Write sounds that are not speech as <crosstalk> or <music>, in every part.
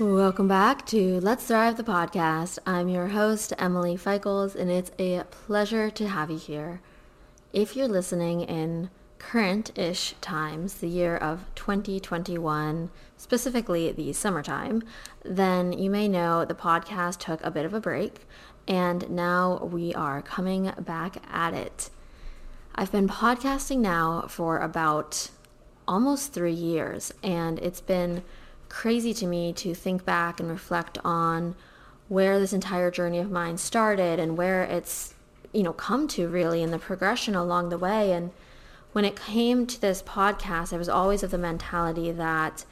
Welcome back to Let's Thrive the podcast. I'm your host, Emily Feichels, and it's a pleasure to have you here. If you're listening in current ish times, the year of 2021, specifically the summertime, then you may know the podcast took a bit of a break, and now we are coming back at it. I've been podcasting now for about almost three years, and it's been crazy to me to think back and reflect on where this entire journey of mine started and where it's you know come to really in the progression along the way. And when it came to this podcast i was always of the mentality that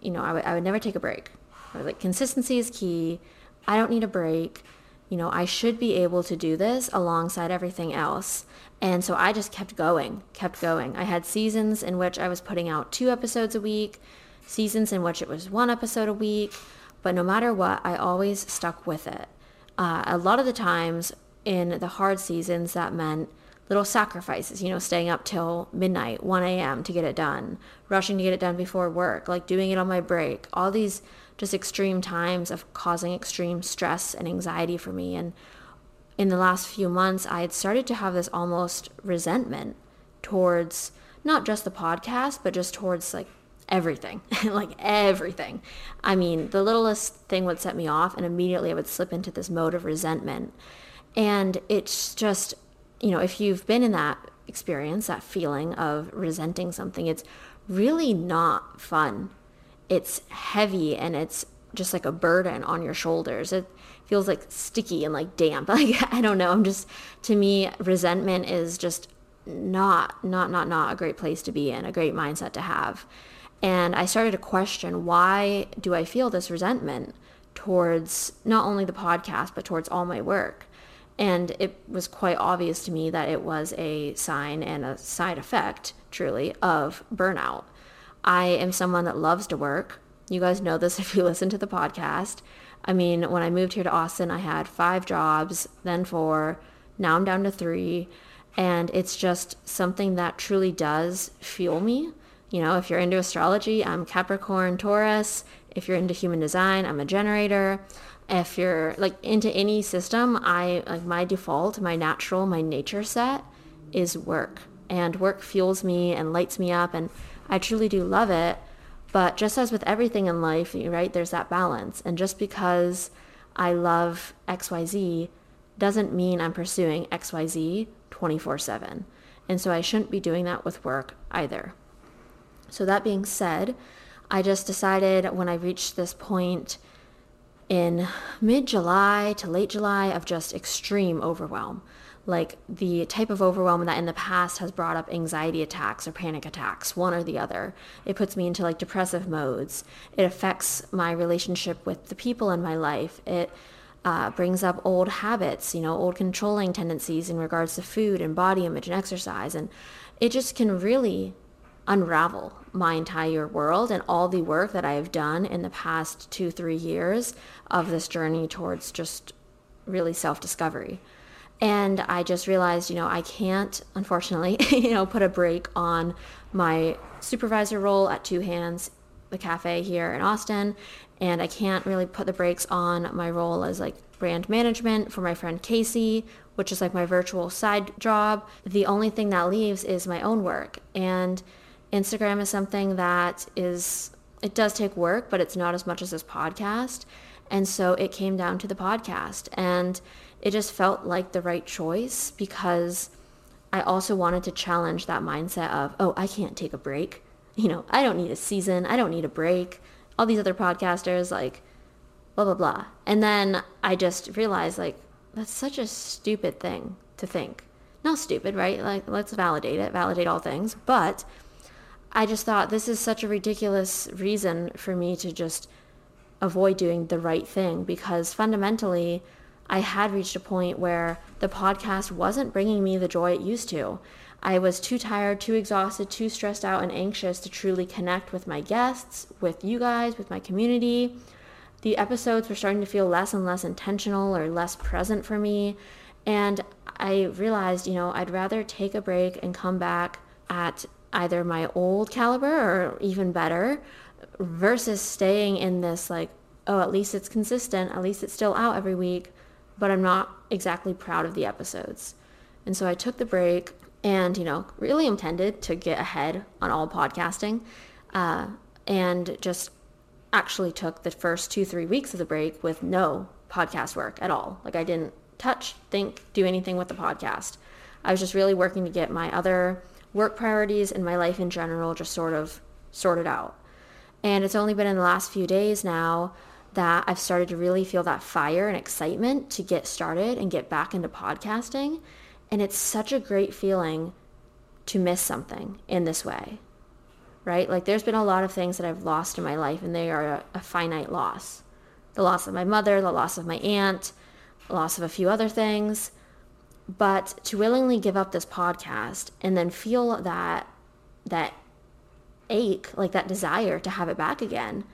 you know I, w- I would never take a break. Like consistency is key. I don't need a break. You know i should be able to do this alongside everything else. And so i just kept going kept going. I had seasons in which i was putting out two episodes a week seasons in which it was one episode a week, but no matter what, I always stuck with it. Uh, a lot of the times in the hard seasons, that meant little sacrifices, you know, staying up till midnight, 1 a.m. to get it done, rushing to get it done before work, like doing it on my break, all these just extreme times of causing extreme stress and anxiety for me. And in the last few months, I had started to have this almost resentment towards not just the podcast, but just towards like everything, <laughs> like everything. I mean, the littlest thing would set me off, and immediately I would slip into this mode of resentment. And it's just, you know, if you've been in that experience, that feeling of resenting something, it's really not fun. It's heavy and it's just like a burden on your shoulders. It feels like sticky and like damp. <laughs> Like, I don't know. I'm just, to me, resentment is just not, not, not, not a great place to be in, a great mindset to have. And I started to question why do I feel this resentment towards not only the podcast, but towards all my work. And it was quite obvious to me that it was a sign and a side effect, truly, of burnout. I am someone that loves to work. You guys know this <laughs> if you listen to the podcast. I mean, when I moved here to Austin, I had five jobs, then four. Now I'm down to three. And it's just something that truly does fuel me you know, if you're into astrology, I'm Capricorn, Taurus. If you're into human design, I'm a generator. If you're like into any system, I like my default, my natural, my nature set is work. And work fuels me and lights me up and I truly do love it. But just as with everything in life, right, there's that balance. And just because I love XYZ doesn't mean I'm pursuing XYZ 24 7. And so I shouldn't be doing that with work either. So, that being said, I just decided when I reached this point in mid July to late July of just extreme overwhelm. Like the type of overwhelm that in the past has brought up anxiety attacks or panic attacks, one or the other. It puts me into like depressive modes. It affects my relationship with the people in my life. It uh, brings up old habits, you know, old controlling tendencies in regards to food and body image and exercise. And it just can really unravel my entire world and all the work that I've done in the past two, three years of this journey towards just really self discovery. And I just realized, you know, I can't, unfortunately, <laughs> you know, put a break on my supervisor role at Two Hands, the cafe here in Austin. And I can't really put the brakes on my role as like brand management for my friend Casey, which is like my virtual side job. The only thing that leaves is my own work. And Instagram is something that is, it does take work, but it's not as much as this podcast. And so it came down to the podcast. And it just felt like the right choice because I also wanted to challenge that mindset of, oh, I can't take a break. You know, I don't need a season. I don't need a break. All these other podcasters, like, blah, blah, blah. And then I just realized, like, that's such a stupid thing to think. Not stupid, right? Like, let's validate it, validate all things. But I just thought this is such a ridiculous reason for me to just avoid doing the right thing because fundamentally I had reached a point where the podcast wasn't bringing me the joy it used to. I was too tired, too exhausted, too stressed out, and anxious to truly connect with my guests, with you guys, with my community. The episodes were starting to feel less and less intentional or less present for me. And I realized, you know, I'd rather take a break and come back at either my old caliber or even better versus staying in this like, oh, at least it's consistent, at least it's still out every week, but I'm not exactly proud of the episodes. And so I took the break and, you know, really intended to get ahead on all podcasting uh, and just actually took the first two, three weeks of the break with no podcast work at all. Like I didn't touch, think, do anything with the podcast. I was just really working to get my other work priorities and my life in general just sort of sorted out. And it's only been in the last few days now that I've started to really feel that fire and excitement to get started and get back into podcasting. And it's such a great feeling to miss something in this way, right? Like there's been a lot of things that I've lost in my life, and they are a, a finite loss. The loss of my mother, the loss of my aunt, loss of a few other things. But to willingly give up this podcast and then feel that that ache, like that desire to have it back again,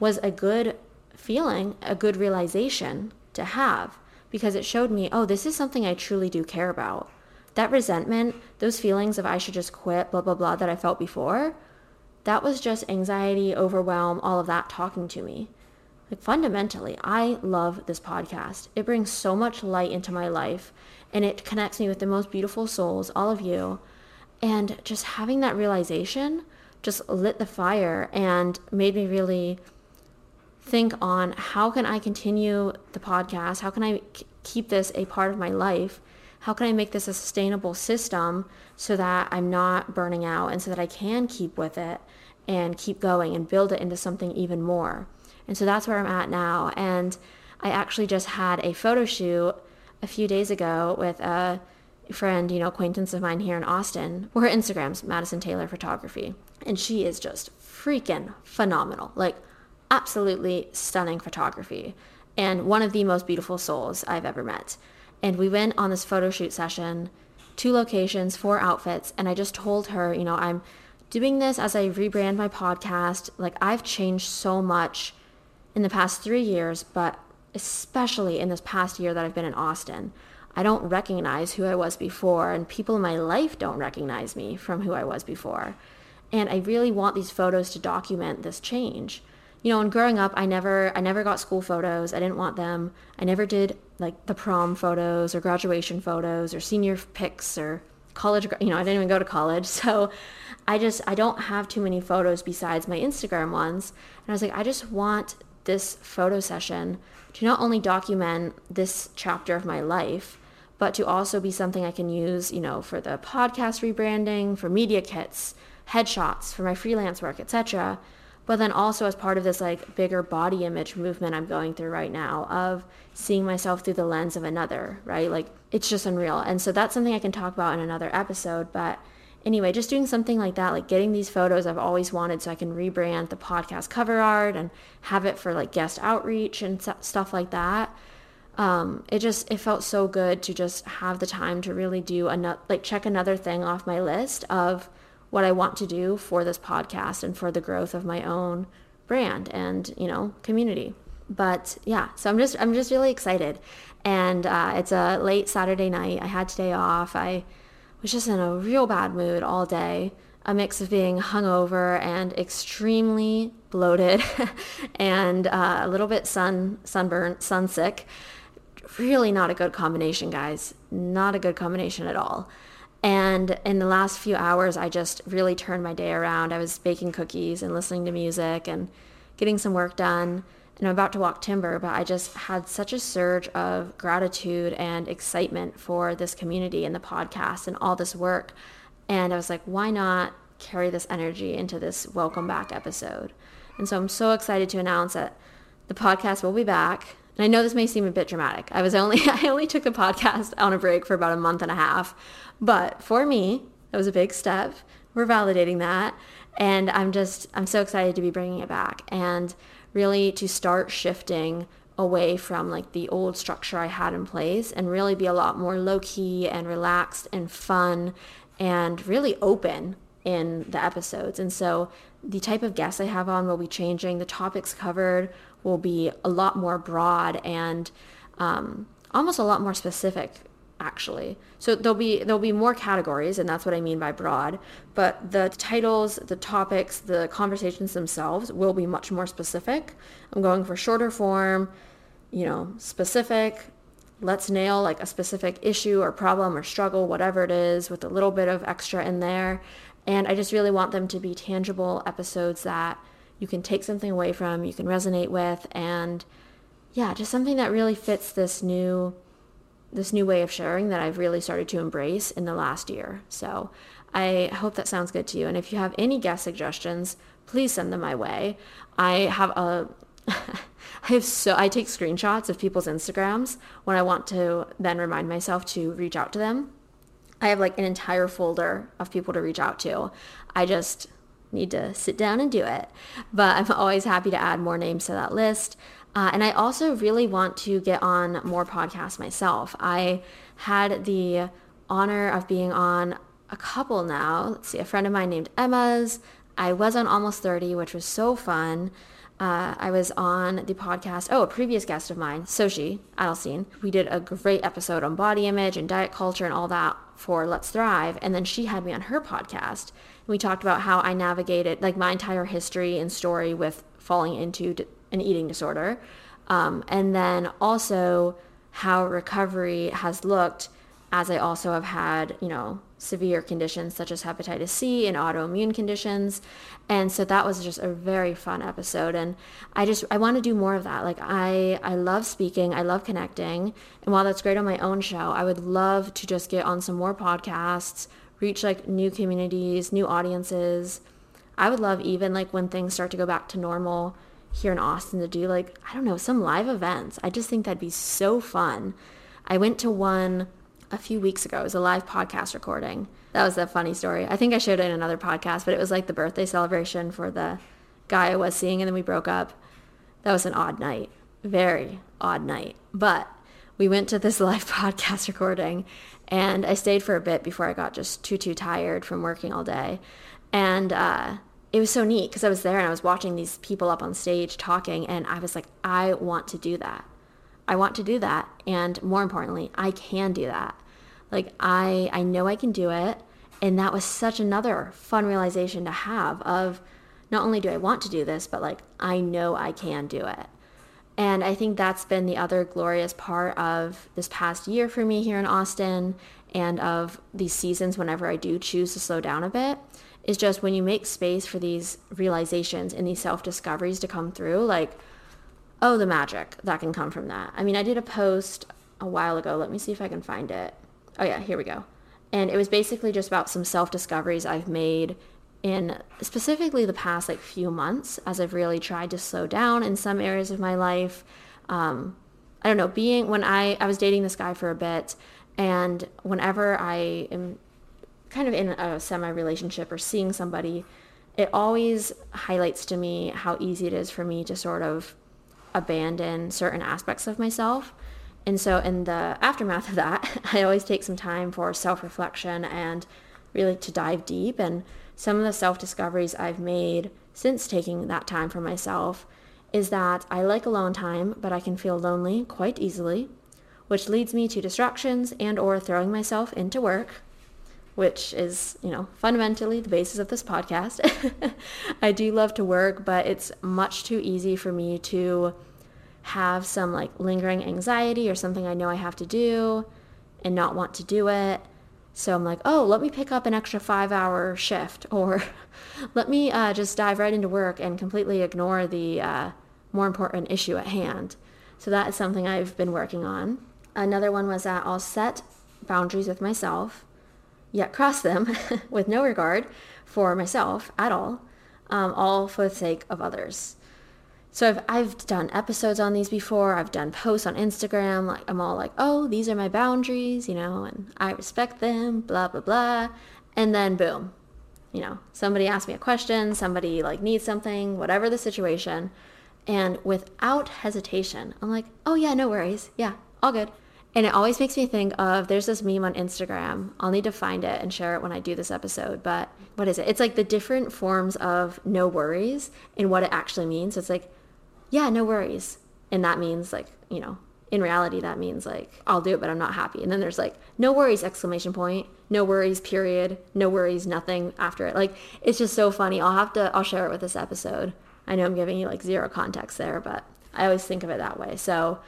was a good feeling, a good realization to have because it showed me, oh, this is something I truly do care about. That resentment, those feelings of I should just quit, blah, blah, blah, that I felt before, that was just anxiety, overwhelm, all of that talking to me. Like fundamentally, I love this podcast. It brings so much light into my life and it connects me with the most beautiful souls, all of you. And just having that realization just lit the fire and made me really think on how can I continue the podcast? How can I keep this a part of my life? How can I make this a sustainable system so that I'm not burning out and so that I can keep with it and keep going and build it into something even more? And so that's where I'm at now. And I actually just had a photo shoot a few days ago with a friend, you know, acquaintance of mine here in Austin. where her Instagram's Madison Taylor Photography. And she is just freaking phenomenal. Like, absolutely stunning photography and one of the most beautiful souls I've ever met. And we went on this photo shoot session, two locations, four outfits, and I just told her, you know, I'm doing this as I rebrand my podcast. Like I've changed so much in the past 3 years, but especially in this past year that I've been in Austin. I don't recognize who I was before, and people in my life don't recognize me from who I was before. And I really want these photos to document this change you know, and growing up, I never, I never got school photos. I didn't want them. I never did like the prom photos or graduation photos or senior pics or college. You know, I didn't even go to college, <laughs> so I just, I don't have too many photos besides my Instagram ones. And I was like, I just want this photo session to not only document this chapter of my life, but to also be something I can use, you know, for the podcast rebranding, for media kits, headshots, for my freelance work, etc but then also as part of this like bigger body image movement I'm going through right now of seeing myself through the lens of another, right? Like it's just unreal. And so that's something I can talk about in another episode, but anyway, just doing something like that, like getting these photos I've always wanted so I can rebrand the podcast cover art and have it for like guest outreach and stuff like that. Um, it just it felt so good to just have the time to really do another like check another thing off my list of what I want to do for this podcast and for the growth of my own brand and, you know, community. But yeah, so I'm just I'm just really excited. And uh, it's a late Saturday night. I had today off. I was just in a real bad mood all day. A mix of being hungover and extremely bloated, <laughs> and uh, a little bit sun sunburnt, sunsick. Really not a good combination, guys. Not a good combination at all. And in the last few hours, I just really turned my day around. I was baking cookies and listening to music and getting some work done. I'm about to walk timber, but I just had such a surge of gratitude and excitement for this community and the podcast and all this work. And I was like, why not carry this energy into this welcome back episode? And so I'm so excited to announce that the podcast will be back. And I know this may seem a bit dramatic. I was only <laughs> I only took the podcast on a break for about a month and a half, but for me, that was a big step. We're validating that. And I'm just, I'm so excited to be bringing it back and really to start shifting away from like the old structure I had in place and really be a lot more low key and relaxed and fun and really open in the episodes. And so the type of guests I have on will be changing. The topics covered will be a lot more broad and um, almost a lot more specific actually. So there'll be there'll be more categories and that's what I mean by broad, but the titles, the topics, the conversations themselves will be much more specific. I'm going for shorter form, you know, specific. Let's nail like a specific issue or problem or struggle, whatever it is, with a little bit of extra in there. And I just really want them to be tangible episodes that you can take something away from, you can resonate with, and yeah, just something that really fits this new this new way of sharing that I've really started to embrace in the last year. So I hope that sounds good to you. And if you have any guest suggestions, please send them my way. I have a <laughs> I have so I take screenshots of people's Instagrams when I want to then remind myself to reach out to them. I have like an entire folder of people to reach out to. I just need to sit down and do it. But I'm <laughs> always happy to add more names to that list. Uh, and I also really want to get on more podcasts myself. I had the honor of being on a couple now. Let's see, a friend of mine named Emma's. I was on Almost 30, which was so fun. Uh, I was on the podcast, oh, a previous guest of mine, Soshi Adelstein. We did a great episode on body image and diet culture and all that for Let's Thrive. And then she had me on her podcast. And we talked about how I navigated like my entire history and story with falling into an eating disorder. Um, and then also how recovery has looked as I also have had, you know, severe conditions such as hepatitis C and autoimmune conditions. And so that was just a very fun episode and I just I want to do more of that. Like I I love speaking, I love connecting, and while that's great on my own show, I would love to just get on some more podcasts, reach like new communities, new audiences. I would love even like when things start to go back to normal here in Austin to do like I don't know, some live events. I just think that'd be so fun. I went to one a few weeks ago. It was a live podcast recording. That was a funny story. I think I shared it in another podcast, but it was like the birthday celebration for the guy I was seeing, and then we broke up. That was an odd night. Very odd night. But we went to this <laughs> live podcast recording, and I stayed for a bit before I got just too, too tired from working all day. And uh, it was so neat because I was there and I was watching these people up on stage talking, and I was like, I want to do that. I want to do that. And more importantly, I can do that. Like I I know I can do it. And that was such another fun realization to have of not only do I want to do this, but like I know I can do it. And I think that's been the other glorious part of this past year for me here in Austin and of these seasons whenever I do choose to slow down a bit is just when you make space for these realizations and these self discoveries to come through, like oh, the magic that can come from that. I mean, I did a post a while ago. Let me see if I can find it. Oh, yeah, here we go. And it was basically just about some self discoveries I've made in specifically the past like few months as I've really tried to slow down in some areas of my life. Um, I don't know, being when I, I was dating this guy for a bit, and whenever I am kind of in a semi relationship or seeing somebody, it always highlights to me how easy it is for me to sort of abandon certain aspects of myself. And so in the aftermath of that, <laughs> I always take some time for self-reflection and really to dive deep. And some of the self-discoveries I've made since taking that time for myself is that I like alone time, but I can feel lonely quite easily, which leads me to distractions and or throwing myself into work which is, you know, fundamentally the basis of this podcast. <laughs> I do love to work, but it's much too easy for me to have some like lingering anxiety or something I know I have to do and not want to do it. So I'm like, oh, let me pick up an extra five hour shift <laughs> or let me uh, just dive right into work and completely ignore the uh, more important issue at hand. So that is something I've been working on. Another one was that I'll set boundaries with myself yet cross them <laughs> with no regard for myself at all, um, all for the sake of others. So I've, I've done episodes on these before. I've done posts on Instagram. Like I'm all like, oh, these are my boundaries, you know, and I respect them, blah, blah, blah. And then boom, you know, somebody asks me a question, somebody like needs something, whatever the situation. And without hesitation, I'm like, oh yeah, no worries. Yeah, all good. And it always makes me think of there's this meme on Instagram. I'll need to find it and share it when I do this episode. But what is it? It's like the different forms of no worries and what it actually means. It's like, yeah, no worries. And that means like, you know, in reality that means like I'll do it but I'm not happy. And then there's like no worries exclamation point, no worries period, no worries nothing after it. Like it's just so funny. I'll have to I'll share it with this episode. I know I'm giving you like zero context there, but I always think of it that way. So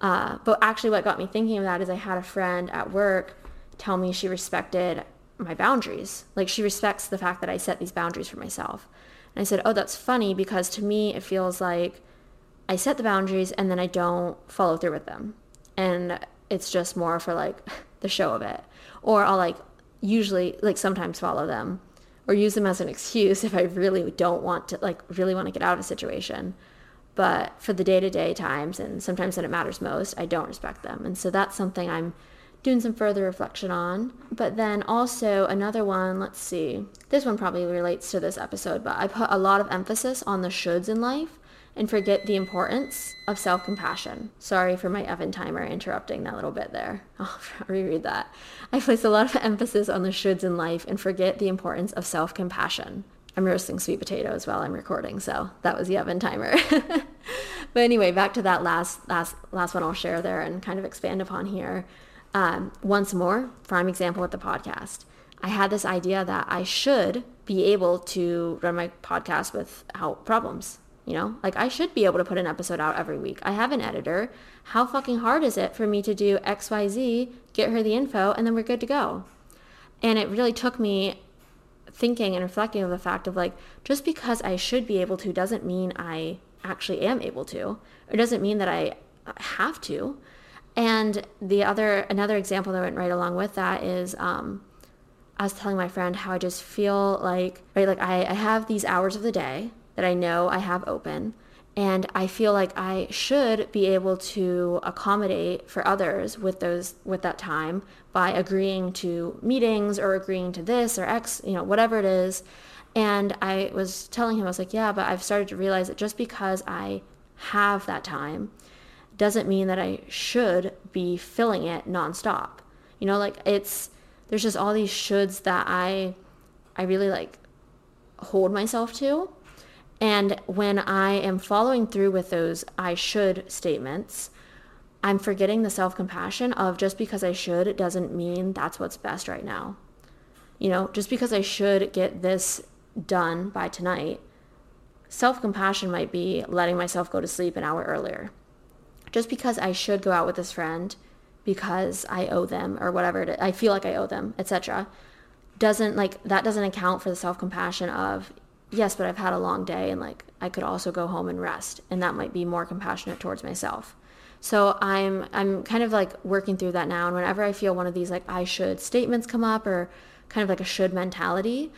uh, but actually, what got me thinking of that is I had a friend at work tell me she respected my boundaries. Like she respects the fact that I set these boundaries for myself. And I said, Oh, that's funny because to me, it feels like I set the boundaries and then I don't follow through with them. And it's just more for like <laughs> the show of it. Or I'll like usually, like sometimes follow them or use them as an excuse if I really don't want to, like, really want to get out of a situation. But for the day to day times and sometimes when it matters most, I don't respect them. And so that's something I'm doing some further reflection on. But then also another one, let's see. This one probably relates to this episode, but I put a lot of emphasis on the shoulds in life and forget the importance of self compassion. Sorry for my Evan timer interrupting that little bit there. <laughs> I'll reread that. I place a lot of emphasis on the shoulds in life and forget the importance of self compassion. I'm roasting sweet potatoes while I'm recording, so that was the oven timer. <laughs> but anyway, back to that last last last one I'll share there and kind of expand upon here. Um, once more, prime example with the podcast. I had this idea that I should be able to run my podcast without problems. You know, like I should be able to put an episode out every week. I have an editor. How fucking hard is it for me to do XYZ, get her the info, and then we're good to go? And it really took me thinking and reflecting of the fact of like just because I should be able to doesn't mean I actually am able to or doesn't mean that I have to. And the other another example that went right along with that is um, I was telling my friend how I just feel like right like I, I have these hours of the day that I know I have open and I feel like I should be able to accommodate for others with those with that time by agreeing to meetings or agreeing to this or X, you know, whatever it is. And I was telling him, I was like, yeah, but I've started to realize that just because I have that time doesn't mean that I should be filling it nonstop. You know, like it's there's just all these shoulds that I I really like hold myself to and when I am following through with those I should statements, I'm forgetting the self compassion of just because I should doesn't mean that's what's best right now. You know, just because I should get this done by tonight, self compassion might be letting myself go to sleep an hour earlier. Just because I should go out with this friend because I owe them or whatever it is, I feel like I owe them, etc. doesn't like that doesn't account for the self compassion of yes, but I've had a long day and like I could also go home and rest and that might be more compassionate towards myself. So I'm I'm kind of like working through that now and whenever I feel one of these like I should statements come up or kind of like a should mentality,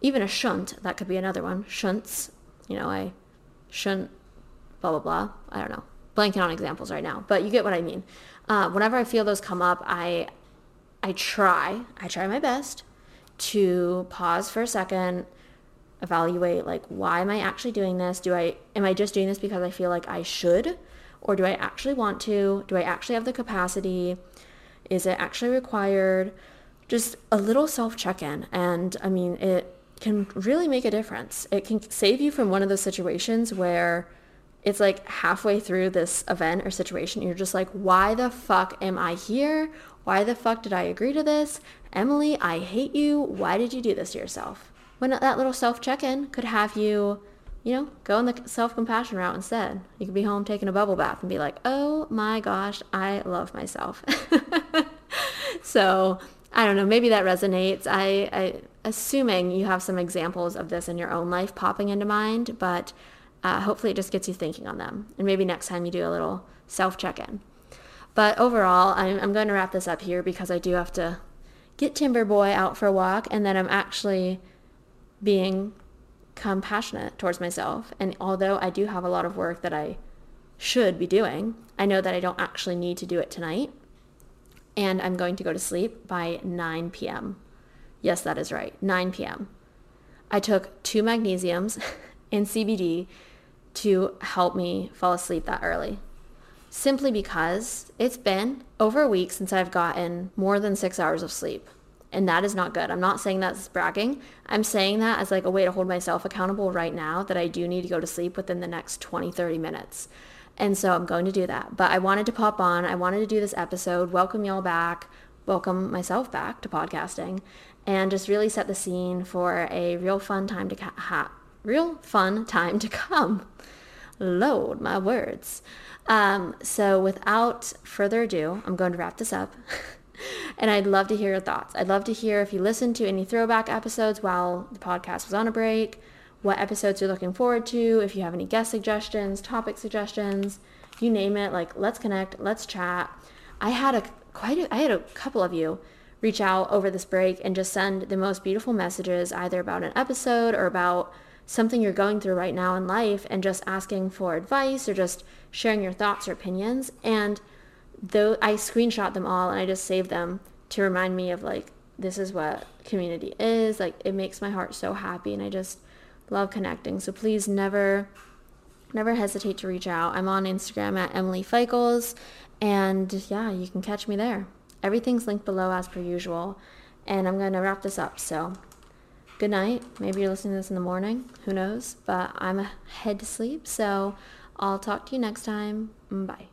even a shouldn't, that could be another one. Shouldn's, you know, I shouldn't blah blah blah. I don't know. Blanking on examples right now, but you get what I mean. Uh, whenever I feel those come up, I I try, I try my best to pause for a second, evaluate like why am I actually doing this? Do I am I just doing this because I feel like I should or do I actually want to? Do I actually have the capacity? Is it actually required? Just a little self check-in and I mean it can really make a difference. It can save you from one of those situations where it's like halfway through this event or situation, you're just like, why the fuck am I here? Why the fuck did I agree to this? Emily, I hate you. Why did you do this to yourself? when that little self check-in could have you you know go on the self-compassion route instead. You could be home taking a bubble bath and be like oh my gosh i love myself. <laughs> So i don't know maybe that resonates. I, I assuming you have some examples of this in your own life popping into mind but uh, hopefully it just gets you thinking on them and maybe next time you do a little self check-in but overall I'm, I'm going to wrap this up here because i do have to get timber boy out for a walk and then i'm actually being compassionate towards myself. And although I do have a lot of work that I should be doing, I know that I don't actually need to do it tonight. And I'm going to go to sleep by 9 p.m. Yes, that is right, 9 p.m. I took two magnesiums <laughs> and CBD to help me fall asleep that early. Simply because it's been over a week since I've gotten more than six hours of sleep. And that is not good. I'm not saying that's bragging. I'm saying that as like a way to hold myself accountable right now that I do need to go to sleep within the next 20, 30 minutes. And so I'm going to do that. But I wanted to pop on. I wanted to do this episode, welcome y'all back, welcome myself back to podcasting, and just really set the scene for a real fun time to ca- ha- real fun time to come. Load my words. Um, so without further ado, I'm going to wrap this up. <laughs> and I'd love to hear your thoughts. I'd love to hear if you listened to any throwback episodes while the podcast was on a break, what episodes you're looking forward to, if you have any guest suggestions, topic suggestions, you name it. Like, let's connect, let's chat. I had a quite a, I had a couple of you reach out over this break and just send the most beautiful messages either about an episode or about something you're going through right now in life and just asking for advice or just sharing your thoughts or opinions and though I screenshot them all and I just save them to remind me of like this is what community is like it makes my heart so happy and I just love connecting. So please never never hesitate to reach out. I'm on Instagram at Emily Feichels and yeah you can catch me there. Everything's linked below as per usual and I'm gonna wrap this up. So good night. Maybe you're listening to this in the morning. Who knows? But I'm head to sleep. So I'll talk to you next time. Bye